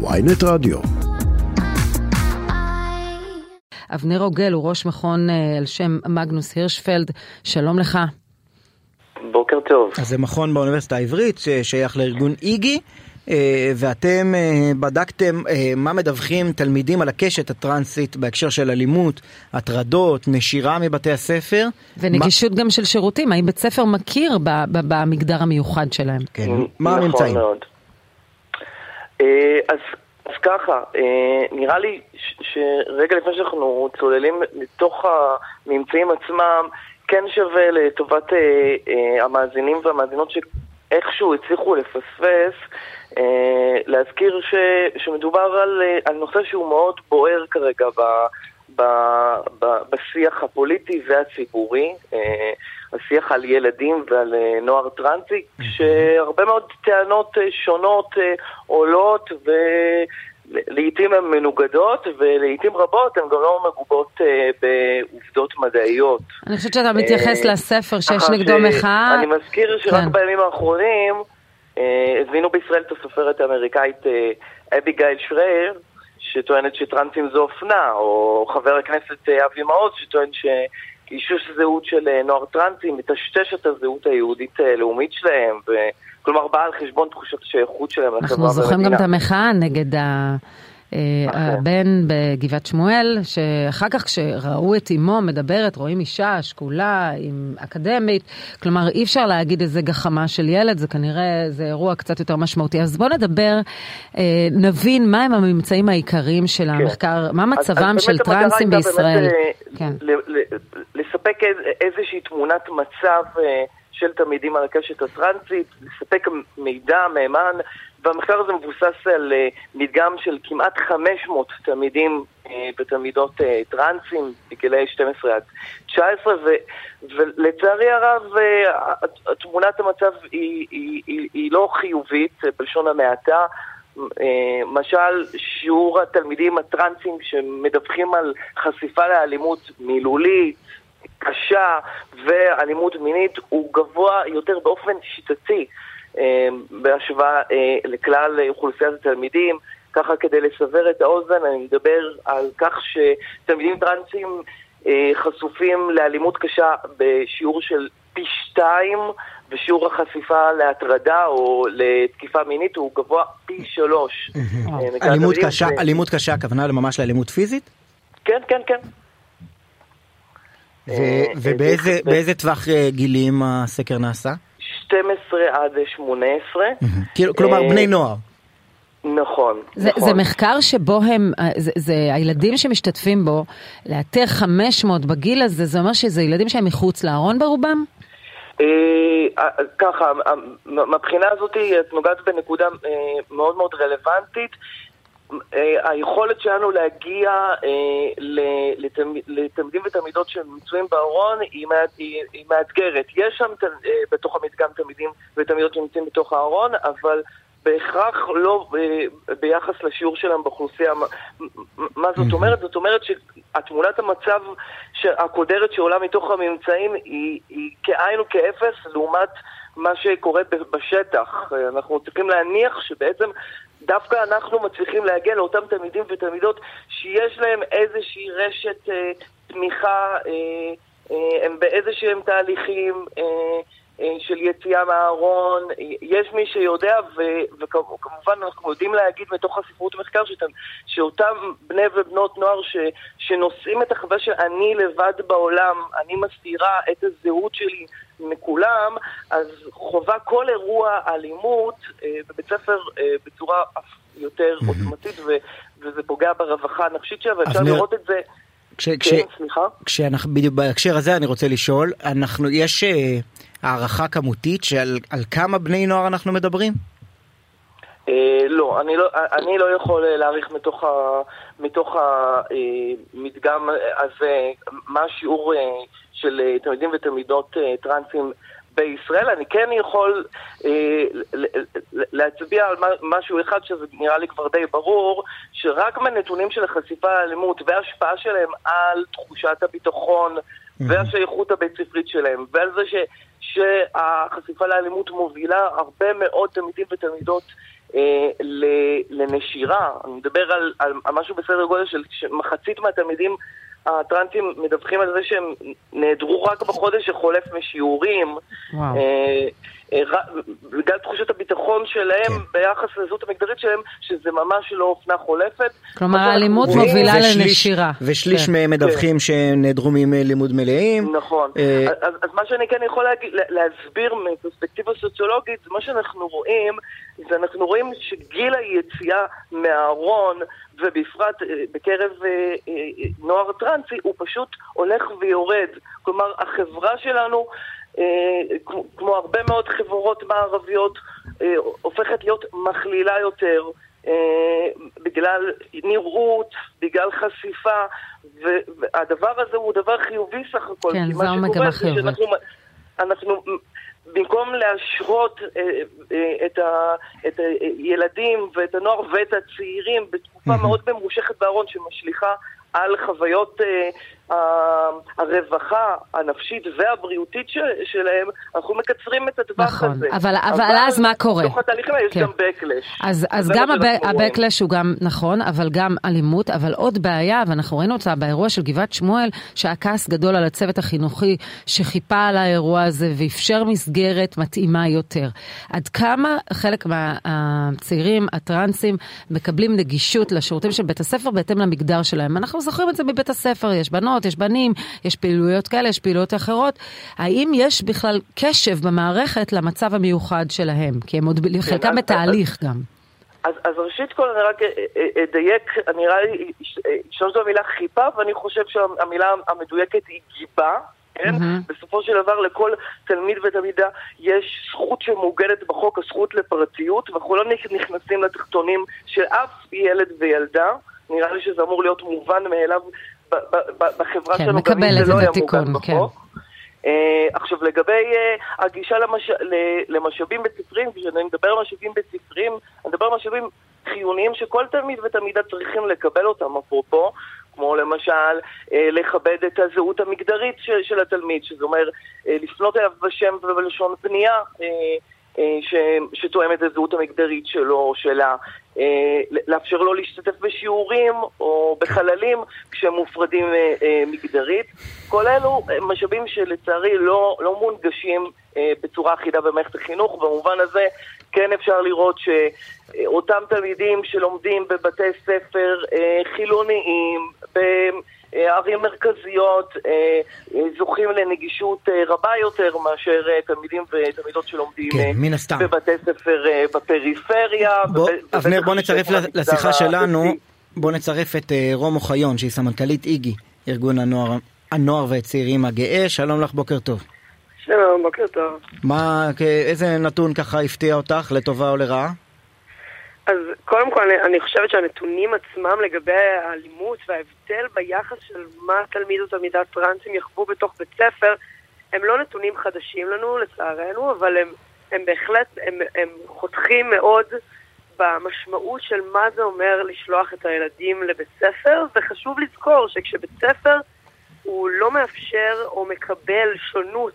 ויינט רדיו. אבנר עוגל הוא ראש מכון על שם מגנוס הירשפלד, שלום לך. בוקר טוב. אז זה מכון באוניברסיטה העברית ששייך לארגון איגי. ואתם בדקתם מה מדווחים תלמידים על הקשת הטרנסית בהקשר של אלימות, הטרדות, נשירה מבתי הספר. ונגישות מה... גם של שירותים, האם בית ספר מכיר במגדר המיוחד שלהם? כן, מה הממצאים? נכון מאוד. אז, אז ככה, נראה לי שרגע לפני שאנחנו צוללים לתוך הממצאים עצמם, כן שווה לטובת המאזינים והמאזינות שאיכשהו הצליחו לפספס, להזכיר ש, שמדובר על, על נושא שהוא מאוד בוער כרגע ב, ב, ב, בשיח הפוליטי והציבורי, uh, השיח על ילדים ועל uh, נוער טרנסי, שהרבה מאוד טענות uh, שונות עולות ולעיתים הן מנוגדות ולעיתים רבות הן גם לא מגובות uh, בעובדות מדעיות. אני חושבת שאתה מתייחס uh, לספר שיש נגדו מחאה. אני מזכיר שרק כן. בימים האחרונים הזמינו בישראל את הסופרת האמריקאית אביגיל שרייר, שטוענת שטרנסים זו אופנה, או חבר הכנסת אבי מעוז שטוען שאישוש זהות של נוער טרנסים מטשטש את הזהות היהודית-לאומית שלהם, כלומר באה על חשבון תחושת השייכות שלהם לחברה במדינה. אנחנו זוכרים גם את המחאה נגד ה... הבן בגבעת שמואל, שאחר כך כשראו את אמו מדברת, רואים אישה שקולה, עם אקדמית, כלומר אי אפשר להגיד איזה גחמה של ילד, זה כנראה, זה אירוע קצת יותר משמעותי. אז בואו נדבר, נבין מהם הממצאים העיקריים של המחקר, מה מצבם של טרנסים בישראל. כן. לספק איזושהי תמונת מצב של תלמידים על הקשת הטרנסית, לספק מידע מהימן, והמחקר הזה מבוסס על מדגם של כמעט 500 תלמידים ותלמידות טרנסים בגילאי 12 עד 19, ו, ולצערי הרב תמונת המצב היא, היא, היא, היא לא חיובית בלשון המעטה. למשל, שיעור התלמידים הטרנסים שמדווחים על חשיפה לאלימות מילולית, קשה ואלימות מינית הוא גבוה יותר באופן שיטתי בהשוואה לכלל אוכלוסיית התלמידים. ככה כדי לסבר את האוזן, אני מדבר על כך שתלמידים טרנסים חשופים לאלימות קשה בשיעור של פי שתיים, ושיעור החשיפה להטרדה או לתקיפה מינית הוא גבוה פי שלוש. אלימות קשה, אלימות קשה, הכוונה ממש לאלימות פיזית? כן, כן, כן. ובאיזה טווח גילים הסקר נעשה? 12 עד 18. כלומר בני נוער. נכון, זה, נכון. זה מחקר שבו הם, זה, זה הילדים שמשתתפים בו, לאתר 500 בגיל הזה, זה אומר שזה ילדים שהם מחוץ לארון ברובם? ככה, מהבחינה הזאת את נוגעת בנקודה מאוד מאוד רלוונטית. היכולת שלנו להגיע לתלמידים ותלמידות שמצויים בארון היא מאתגרת. יש שם בתוך המדגם תלמידים ותלמידות שנמצאים בתוך הארון, אבל בהכרח לא ביחס לשיעור שלהם באוכלוסייה. מה זאת אומרת? זאת אומרת שהתמונת המצב הקודרת שעולה מתוך הממצאים היא, היא כאין וכאפס לעומת מה שקורה בשטח. אנחנו צריכים להניח שבעצם דווקא אנחנו מצליחים להגיע לאותם תלמידים ותלמידות שיש להם איזושהי רשת אה, תמיכה, אה, אה, הם באיזשהם תהליכים אה, של יציאה מהארון, יש מי שיודע, וכמובן אנחנו יודעים להגיד מתוך הספרות המחקר שאותם בני ובנות נוער ש, שנושאים את החוויה של אני לבד בעולם, אני מסתירה את הזהות שלי מכולם, אז חובה כל אירוע אלימות בבית ספר בצורה יותר עוצמתית, וזה פוגע ברווחה הנפשית שלה, ואפשר לראות את זה. כש, כש, כן, סליחה? כשאנחנו, בדיוק בהקשר הזה אני רוצה לשאול, אנחנו, יש הערכה כמותית של על כמה בני נוער אנחנו מדברים? אה, לא, אני לא, אני לא יכול להעריך מתוך, ה, מתוך המדגם הזה מה השיעור של תלמידים ותלמידות טרנסים בישראל. אני כן יכול אה, להצביע על משהו אחד שזה נראה לי כבר די ברור, שרק מהנתונים של החשיפה לאלימות וההשפעה שלהם על תחושת הביטחון והשייכות הבית ספרית שלהם, ועל זה ש, שהחשיפה לאלימות מובילה הרבה מאוד תלמידים ותלמידות אה, לנשירה. אני מדבר על, על משהו בסדר גודל של מחצית מהתלמידים הטרנסים מדווחים על זה שהם נעדרו רק בחודש שחולף משיעורים. וואו. אה, אה, בגלל תחושת הביטחון שלהם כן. ביחס לזהות המגדרית שלהם, שזה ממש לא אופנה חולפת. כלומר האלימות מובילה לנשירה. ושליש כן. מהם מדווחים כן. שנעדרו מלימוד מלאים. נכון. אה... אז, אז מה שאני כן יכול להגיד, להסביר מפרספקטיבה סוציולוגית, מה שאנחנו רואים, זה אנחנו רואים שגיל היציאה מהארון, ובפרט אה, בקרב אה, נוער טרנסי, הוא פשוט הולך ויורד. כלומר, החברה שלנו... אה, כמו הרבה מאוד חברות מערביות, אה, הופכת להיות מכלילה יותר. אה, בגלל נראות, בגלל חשיפה, והדבר הזה הוא דבר חיובי סך הכל. כן, זו מגמה חיובית. אנחנו, במקום להשרות את, ה, את הילדים ואת הנוער ואת הצעירים בתקופה מאוד ממושכת בארון שמשליכה על חוויות uh, הרווחה הנפשית והבריאותית ש, שלהם, אנחנו מקצרים את הטווח נכון, הזה. אבל, אבל, אבל אז מה קורה? בתוך התהליכים האלה כן. יש גם backlash. אז, אז גם ה-backlash הוא גם נכון, אבל גם אלימות, אבל עוד בעיה, ואנחנו ראינו אותה באירוע של גבעת שמואל, שהיה כעס גדול על הצוות החינוכי שחיפה על האירוע הזה ואפשר מסגרת מתאימה יותר. עד כמה חלק מהצעירים הטרנסים מקבלים נגישות לשירותים של בית הספר בהתאם למגדר שלהם? אנחנו זוכרים את זה מבית הספר, יש בנות, יש בנים, יש פעילויות כאלה, יש פעילויות אחרות. האם יש בכלל קשב במערכת למצב המיוחד שלהם? כי הם עוד, כן, חלקם בתהליך גם. אז, אז ראשית כל אני רק אדייק, אני נראה לי, אשתמש במילה חיפה, ואני חושב שהמילה המדויקת היא גיבה. כן? Mm-hmm. בסופו של דבר לכל תלמיד ותלמידה יש זכות שמעוגנת בחוק, הזכות לפרטיות, ואנחנו לא נכנסים לתחתונים של אף ילד וילדה. נראה לי שזה אמור להיות מובן מאליו בחברה כן, שלנו, גם אם זה לא היה מובן בחוק. כן. Uh, עכשיו לגבי uh, הגישה למש... למשאבים בית ספריים, כשאני מדבר על משאבים בית ספריים, אני מדבר על משאבים חיוניים שכל תלמיד ותלמידה צריכים לקבל אותם, אפרופו, כמו למשל uh, לכבד את הזהות המגדרית של, של התלמיד, שזה אומר לפנות אליו בשם ובלשון פנייה. Uh, ש, שתואם את הזהות המגדרית שלו או שלה, אה, לאפשר לו להשתתף בשיעורים או בחללים כשהם מופרדים אה, אה, מגדרית. כל אלו משאבים שלצערי לא, לא מונגשים בצורה אחידה במערכת החינוך, במובן הזה כן אפשר לראות שאותם תלמידים שלומדים בבתי ספר חילוניים, ערים מרכזיות אה, אה, זוכים לנגישות אה, רבה יותר מאשר תלמידים ותלמידות שלומדים כן, מן הסתם. בבתי ספר בפריפריה. בוא, אבנר, בוא נצרף לשיחה שלנו, בוא נצרף את רום אוחיון, שהיא סמנכ"לית איגי, ארגון הנוער, הנוער והצעירים הגאה. שלום לך, בוקר טוב. שלום, בוקר טוב. מה, איזה נתון ככה הפתיע אותך, לטובה או לרעה? אז קודם כל אני, אני חושבת שהנתונים עצמם לגבי האלימות וההבדל ביחס של מה תלמיד או תלמידת טרנסים יחוו בתוך בית ספר הם לא נתונים חדשים לנו לצערנו, אבל הם, הם בהחלט, הם, הם חותכים מאוד במשמעות של מה זה אומר לשלוח את הילדים לבית ספר, וחשוב לזכור שכשבית ספר הוא לא מאפשר או מקבל שונות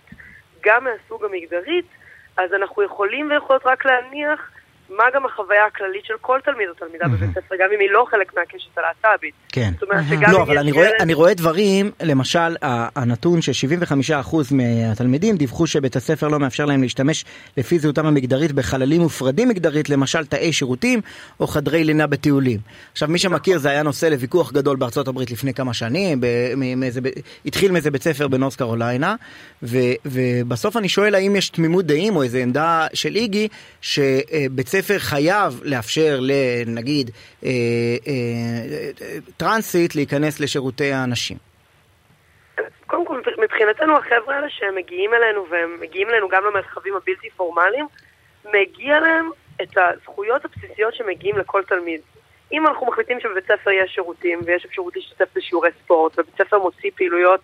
גם מהסוג המגדרית, אז אנחנו יכולים ויכולות רק להניח מה גם החוויה הכללית של כל תלמיד או תלמידה בבית ספר, גם אם היא לא חלק מהקשת הלהט"בית. כן. זאת אומרת שגם לא, אבל אני רואה, אני רואה דברים, למשל, הנתון ש-75% מהתלמידים דיווחו שבית הספר לא מאפשר להם להשתמש לפי זהותם המגדרית בחללים מופרדים מגדרית, למשל תאי שירותים או חדרי לינה בטיולים. עכשיו, מי שמכיר, זה היה נושא לוויכוח גדול בארצות הברית לפני כמה שנים, התחיל מאיזה בית ספר בנורס קרוליינה, ובסוף אני שואל האם יש תמימות דעים או איזו עמדה של איגי, שבית ספר... חייב לאפשר לנגיד אה, אה, טרנסית להיכנס לשירותי האנשים? קודם כל, מבחינתנו החבר'ה האלה שהם מגיעים אלינו, והם מגיעים אלינו גם למרחבים הבלתי פורמליים, מגיע להם את הזכויות הבסיסיות שמגיעים לכל תלמיד. אם אנחנו מחליטים שבבית ספר יש שירותים ויש אפשרות להשתתף בשיעורי ספורט, ובית ספר מוציא פעילויות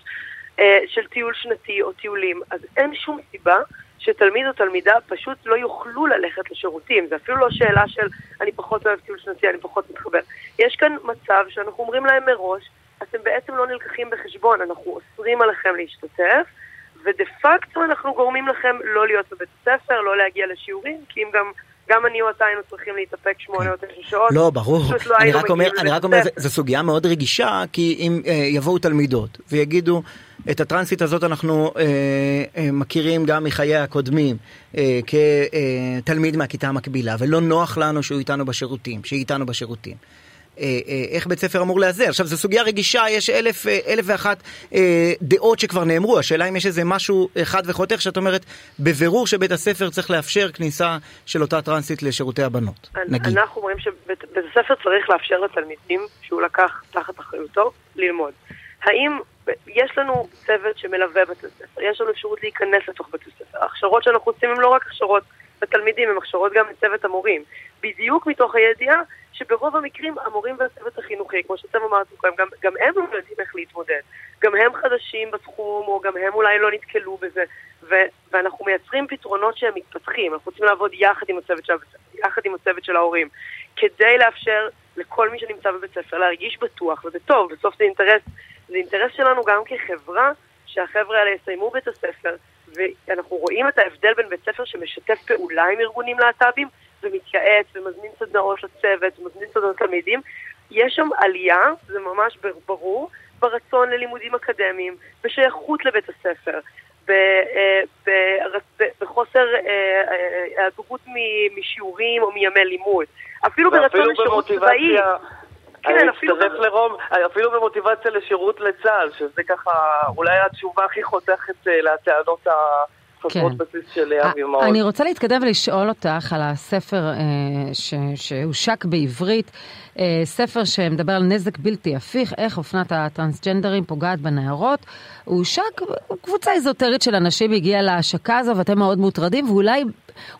אה, של טיול שנתי או טיולים, אז אין שום סיבה שתלמיד או תלמידה פשוט לא יוכלו ללכת לשירותים. זה אפילו לא שאלה של אני פחות אוהב טיול שנתי, אני פחות מתחבר. יש כאן מצב שאנחנו אומרים להם מראש, אתם בעצם לא נלקחים בחשבון, אנחנו אוסרים עליכם להשתתף, ודה פקטו אנחנו גורמים לכם לא להיות בבית הספר, לא להגיע לשיעורים, כי אם גם גם אני או אתה היינו צריכים להתאפק שמונה או תשע שעות. לא, ברור. לא אני רק אומר, אני רק אומר. זו סוגיה מאוד רגישה, כי אם אה, יבואו תלמידות ויגידו, את הטרנסית הזאת אנחנו אה, אה, מכירים גם מחיי הקודמים אה, כתלמיד מהכיתה המקבילה, ולא נוח לנו שהוא איתנו בשירותים, שהיא איתנו בשירותים. אה, אה, איך בית ספר אמור לאזר. עכשיו, זו סוגיה רגישה, יש אלף, אה, אלף ואחת דעות שכבר נאמרו, השאלה אם יש איזה משהו חד וחותך שאת אומרת, בבירור שבית הספר צריך לאפשר כניסה של אותה טרנסית לשירותי הבנות, נגיד. אנחנו אומרים שבית בית הספר צריך לאפשר לתלמידים שהוא לקח תחת אחריותו ללמוד. האם יש לנו צוות שמלווה בית הספר, יש לנו אפשרות להיכנס לתוך בית הספר. ההכשרות שאנחנו עושים הן לא רק הכשרות לתלמידים, הן הכשרות גם לצוות המורים. בדיוק מתוך הידיעה שברוב המקרים המורים והצוות החינוכי, כמו שאתם אמרתם קודם, גם, גם הם לא יודעים איך להתמודד. גם הם חדשים בתחום, או גם הם אולי לא נתקלו בזה. ו- ואנחנו מייצרים פתרונות שהם מתפתחים. אנחנו רוצים לעבוד יחד עם הצוות של יחד עם הצוות של ההורים, כדי לאפשר לכל מי שנמצא בבית ספר להרגיש בטוח ובטוב. בסוף זה אינטרס, זה אינטרס שלנו גם כחברה, שהחבר'ה האלה יסיימו בית הספר, ואנחנו רואים את ההבדל בין בית ספר שמשתף פעולה עם ארגונים להט"בים, ומתייעץ ומזמין סדנאות לצוות, ומזמין סדנאות לתלמידים. יש שם עלייה, זה ממש ברור, ברצון ללימודים אקדמיים, בשייכות לבית הספר, ב- אה, ב- ב- בחוסר אה, אה, היעדרות מ- משיעורים או מימי לימוד. אפילו ברצון לשירות צבאי. כן, אני אפילו מצטרף ב- לרום, אפילו במוטיבציה לשירות לצה"ל, שזה ככה אולי התשובה הכי חותכת אה, לטענות החסרות כן. בסיס של אבי מעוז. אני רוצה להתקדם ולשאול אותך על הספר אה, ש, שהושק בעברית, אה, ספר שמדבר על נזק בלתי הפיך, איך אופנת הטרנסג'נדרים פוגעת בנערות. הוא הושק, קבוצה איזוטרית של אנשים הגיעה להשקה הזו ואתם מאוד מוטרדים, ואולי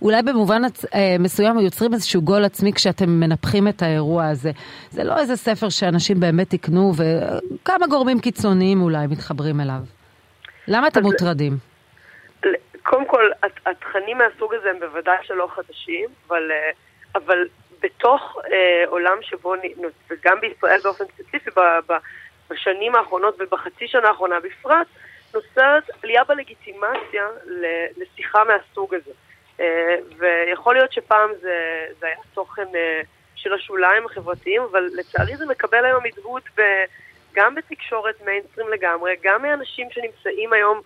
אולי במובן אה, מסוים יוצרים איזשהו גול עצמי כשאתם מנפחים את האירוע הזה. זה לא איזה ספר שאנשים באמת יקנו וכמה גורמים קיצוניים אולי מתחברים אליו. למה אתם מוטרדים? קודם כל, הת- התכנים מהסוג הזה הם בוודאי שלא חדשים, אבל, אה, אבל בתוך אה, עולם שבו, וגם בישראל באופן ספציפי, ב- ב- בשנים האחרונות ובחצי שנה האחרונה בפרט, נוצרת עלייה בלגיטימציה לשיחה מהסוג הזה. אה, ויכול להיות שפעם זה, זה היה תוכן אה, של השוליים החברתיים, אבל לצערי זה מקבל היום הדהוד ב- גם בתקשורת מיינסטרים לגמרי, גם מאנשים שנמצאים היום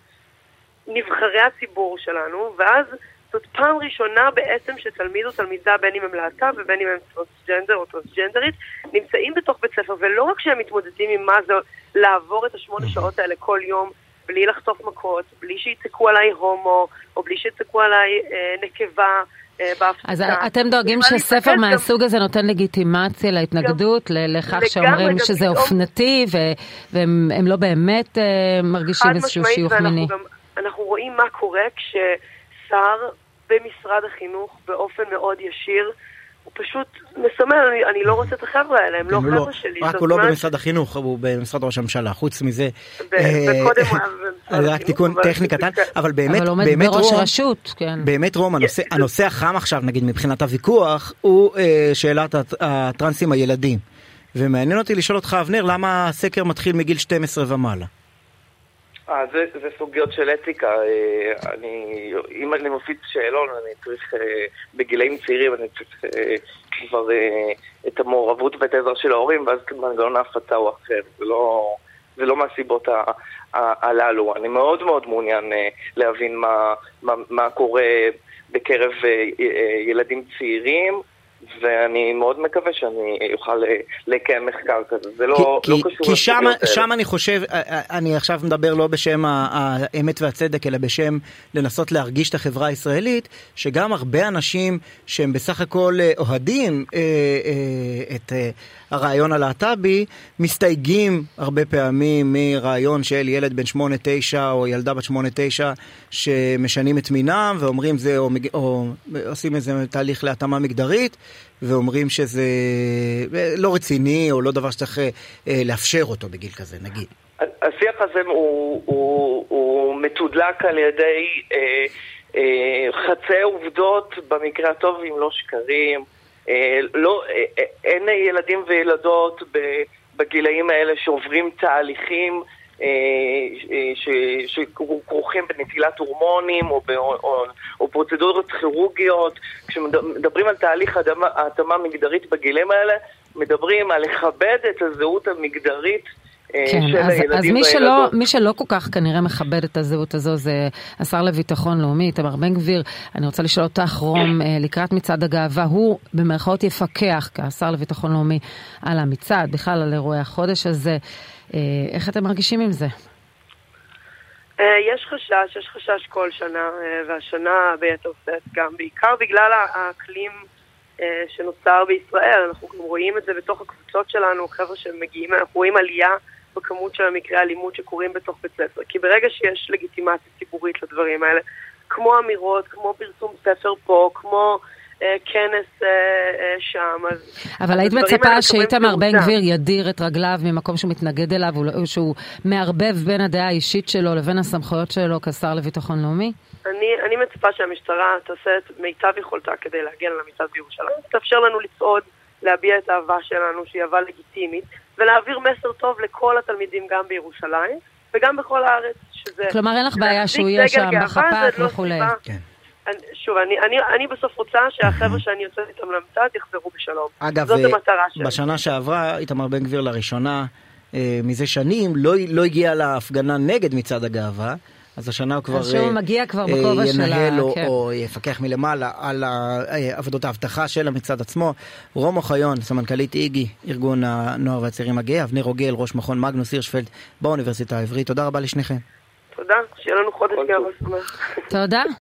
נבחרי הציבור שלנו, ואז זאת פעם ראשונה בעצם שתלמיד או תלמידה, בין אם הם להט"ב ובין אם הם טרנסג'נדר או טרנסג'נדרית, נמצאים בתוך בית ספר, ולא רק שהם מתמודדים עם מה זה לעבור את השמונה שעות האלה כל יום בלי לחטוף מכות, בלי שיצעקו עליי הומו, או בלי שיצעקו עליי אה, נקבה. אה. אז אתם דואגים שספר גם- מהסוג הזה נותן לגיטימציה להתנגדות, לכך שאומרים שזה אופנתי ו- והם הם לא באמת אה, מרגישים איזשהו שיוך מיני. אנחנו רואים מה קורה כששר במשרד החינוך באופן מאוד ישיר, הוא פשוט מסמל, אני, אני לא רוצה את החבר'ה האלה, הם לא הוא חבר'ה שלי. רק הוא לא במשרד החינוך, הוא במשרד ראש הממשלה. חוץ מזה, אה, וקודם אז רק תיקון אבל- טכני קטן, אבל באמת, אבל עומד באמת בראש רום, רשות, כן. באמת רום, הנושא, הנושא החם עכשיו, נגיד מבחינת הוויכוח, הוא אה, שאלת הט- הטרנסים הילדים. ומעניין אותי לשאול אותך, אבנר, למה הסקר מתחיל מגיל 12 ומעלה? אה, זה, זה סוגיות של אתיקה. אה, אני, אם אני מפיץ שאלון, אני צריך, אה, בגילאים צעירים, אני צריך אה, כבר את המעורבות ואת העזרה של ההורים, ואז מנגנון ההפצה הוא אחר. זה לא, זה לא מהסיבות ה- הללו. אני מאוד מאוד מעוניין להבין מה, מה, מה קורה בקרב ילדים צעירים. ואני מאוד מקווה שאני אוכל אה, לקיים מחקר כזה. זה לא, כי, לא כי, קשור כי שם. שם אני חושב, אה, אה, אני עכשיו מדבר לא בשם האמת והצדק, אלא בשם לנסות להרגיש את החברה הישראלית, שגם הרבה אנשים שהם בסך הכל אוהדים אה, אה, את אה, הרעיון הלהט"בי, מסתייגים הרבה פעמים מרעיון של ילד בן 8-9 או ילדה בת 8-9 שמשנים את מינם ואומרים זה, או, מג- או עושים איזה תהליך להתאמה מגדרית. ואומרים שזה אה, לא רציני או לא דבר שצריך אה, לאפשר אותו בגיל כזה, נגיד. השיח הזה הוא, הוא, הוא מתודלק על ידי אה, אה, חצאי עובדות, במקרה הטוב אם לא שקרים. אה, לא, אה, אה, אין ילדים וילדות בגילאים האלה שעוברים תהליכים שכרוכים בנטילת הורמונים או, או, או, פרוצדורות כירורגיות. כשמדברים על תהליך התאמה מגדרית בגילים האלה, מדברים על לכבד את הזהות המגדרית אה, כן, של אז, הילדים אז מי שלא, מי שלא כל כך כנראה מכבד את הזהות הזו זה השר לביטחון לאומי, איתמר בן גביר. אני רוצה לשאול אותך, רום, אה, לקראת מצעד הגאווה, הוא במרכאות יפקח כהשר לביטחון לאומי על המצעד, בכלל על אירועי החודש הזה. אה, איך אתם מרגישים עם זה? יש חשש, יש חשש כל שנה, והשנה ביתר שאת גם, בעיקר בגלל האקלים שנוצר בישראל. אנחנו גם רואים את זה בתוך הקבוצות שלנו, חבר'ה שמגיעים, אנחנו רואים עלייה בכמות של המקרי האלימות שקורים בתוך בית ספר. כי ברגע שיש לגיטימציה ציבורית לדברים האלה, כמו אמירות, כמו פרסום ספר פה, כמו אה, כנס אה, אה, שם, אז... אבל היית מצפה שאיתמר בן גביר ידיר את רגליו ממקום שהוא מתנגד אליו, או שהוא מערבב בין הדעה האישית שלו לבין הסמכויות שלו כשר לביטחון לאומי? אני, אני מצפה שהמשטרה תעשה את מיטב יכולתה כדי להגן על המצעד בירושלים, תאפשר לנו לצעוד, להביע את האהבה שלנו, שהיא אהבה לגיטימית. ולהעביר מסר טוב לכל התלמידים גם בירושלים וגם בכל הארץ, שזה... כלומר, אין לך בעיה שהוא יהיה שם בחפ"ק לא וכולי. כן. שוב, אני, אני, אני בסוף רוצה שהחבר'ה שאני יוצאת איתם למצעד יחזרו בשלום. אגב, זאת המטרה שלי. בשנה שעברה איתמר בן גביר לראשונה אה, מזה שנים לא, לא הגיע להפגנה נגד מצעד הגאווה. אז השנה הוא כבר אז שהוא מגיע כבר בכובע אה, ינהל או, כן. או יפקח מלמעלה על אה, עבודות האבטחה של המצעד עצמו. רום אוחיון, סמנכ"לית איגי, ארגון הנוער והצעירים הגאה, אבנר רוגל, ראש מכון מגנוס הירשפלד באוניברסיטה העברית. תודה רבה לשניכם. תודה, שיהיה לנו חודש גאווה שמח. תודה.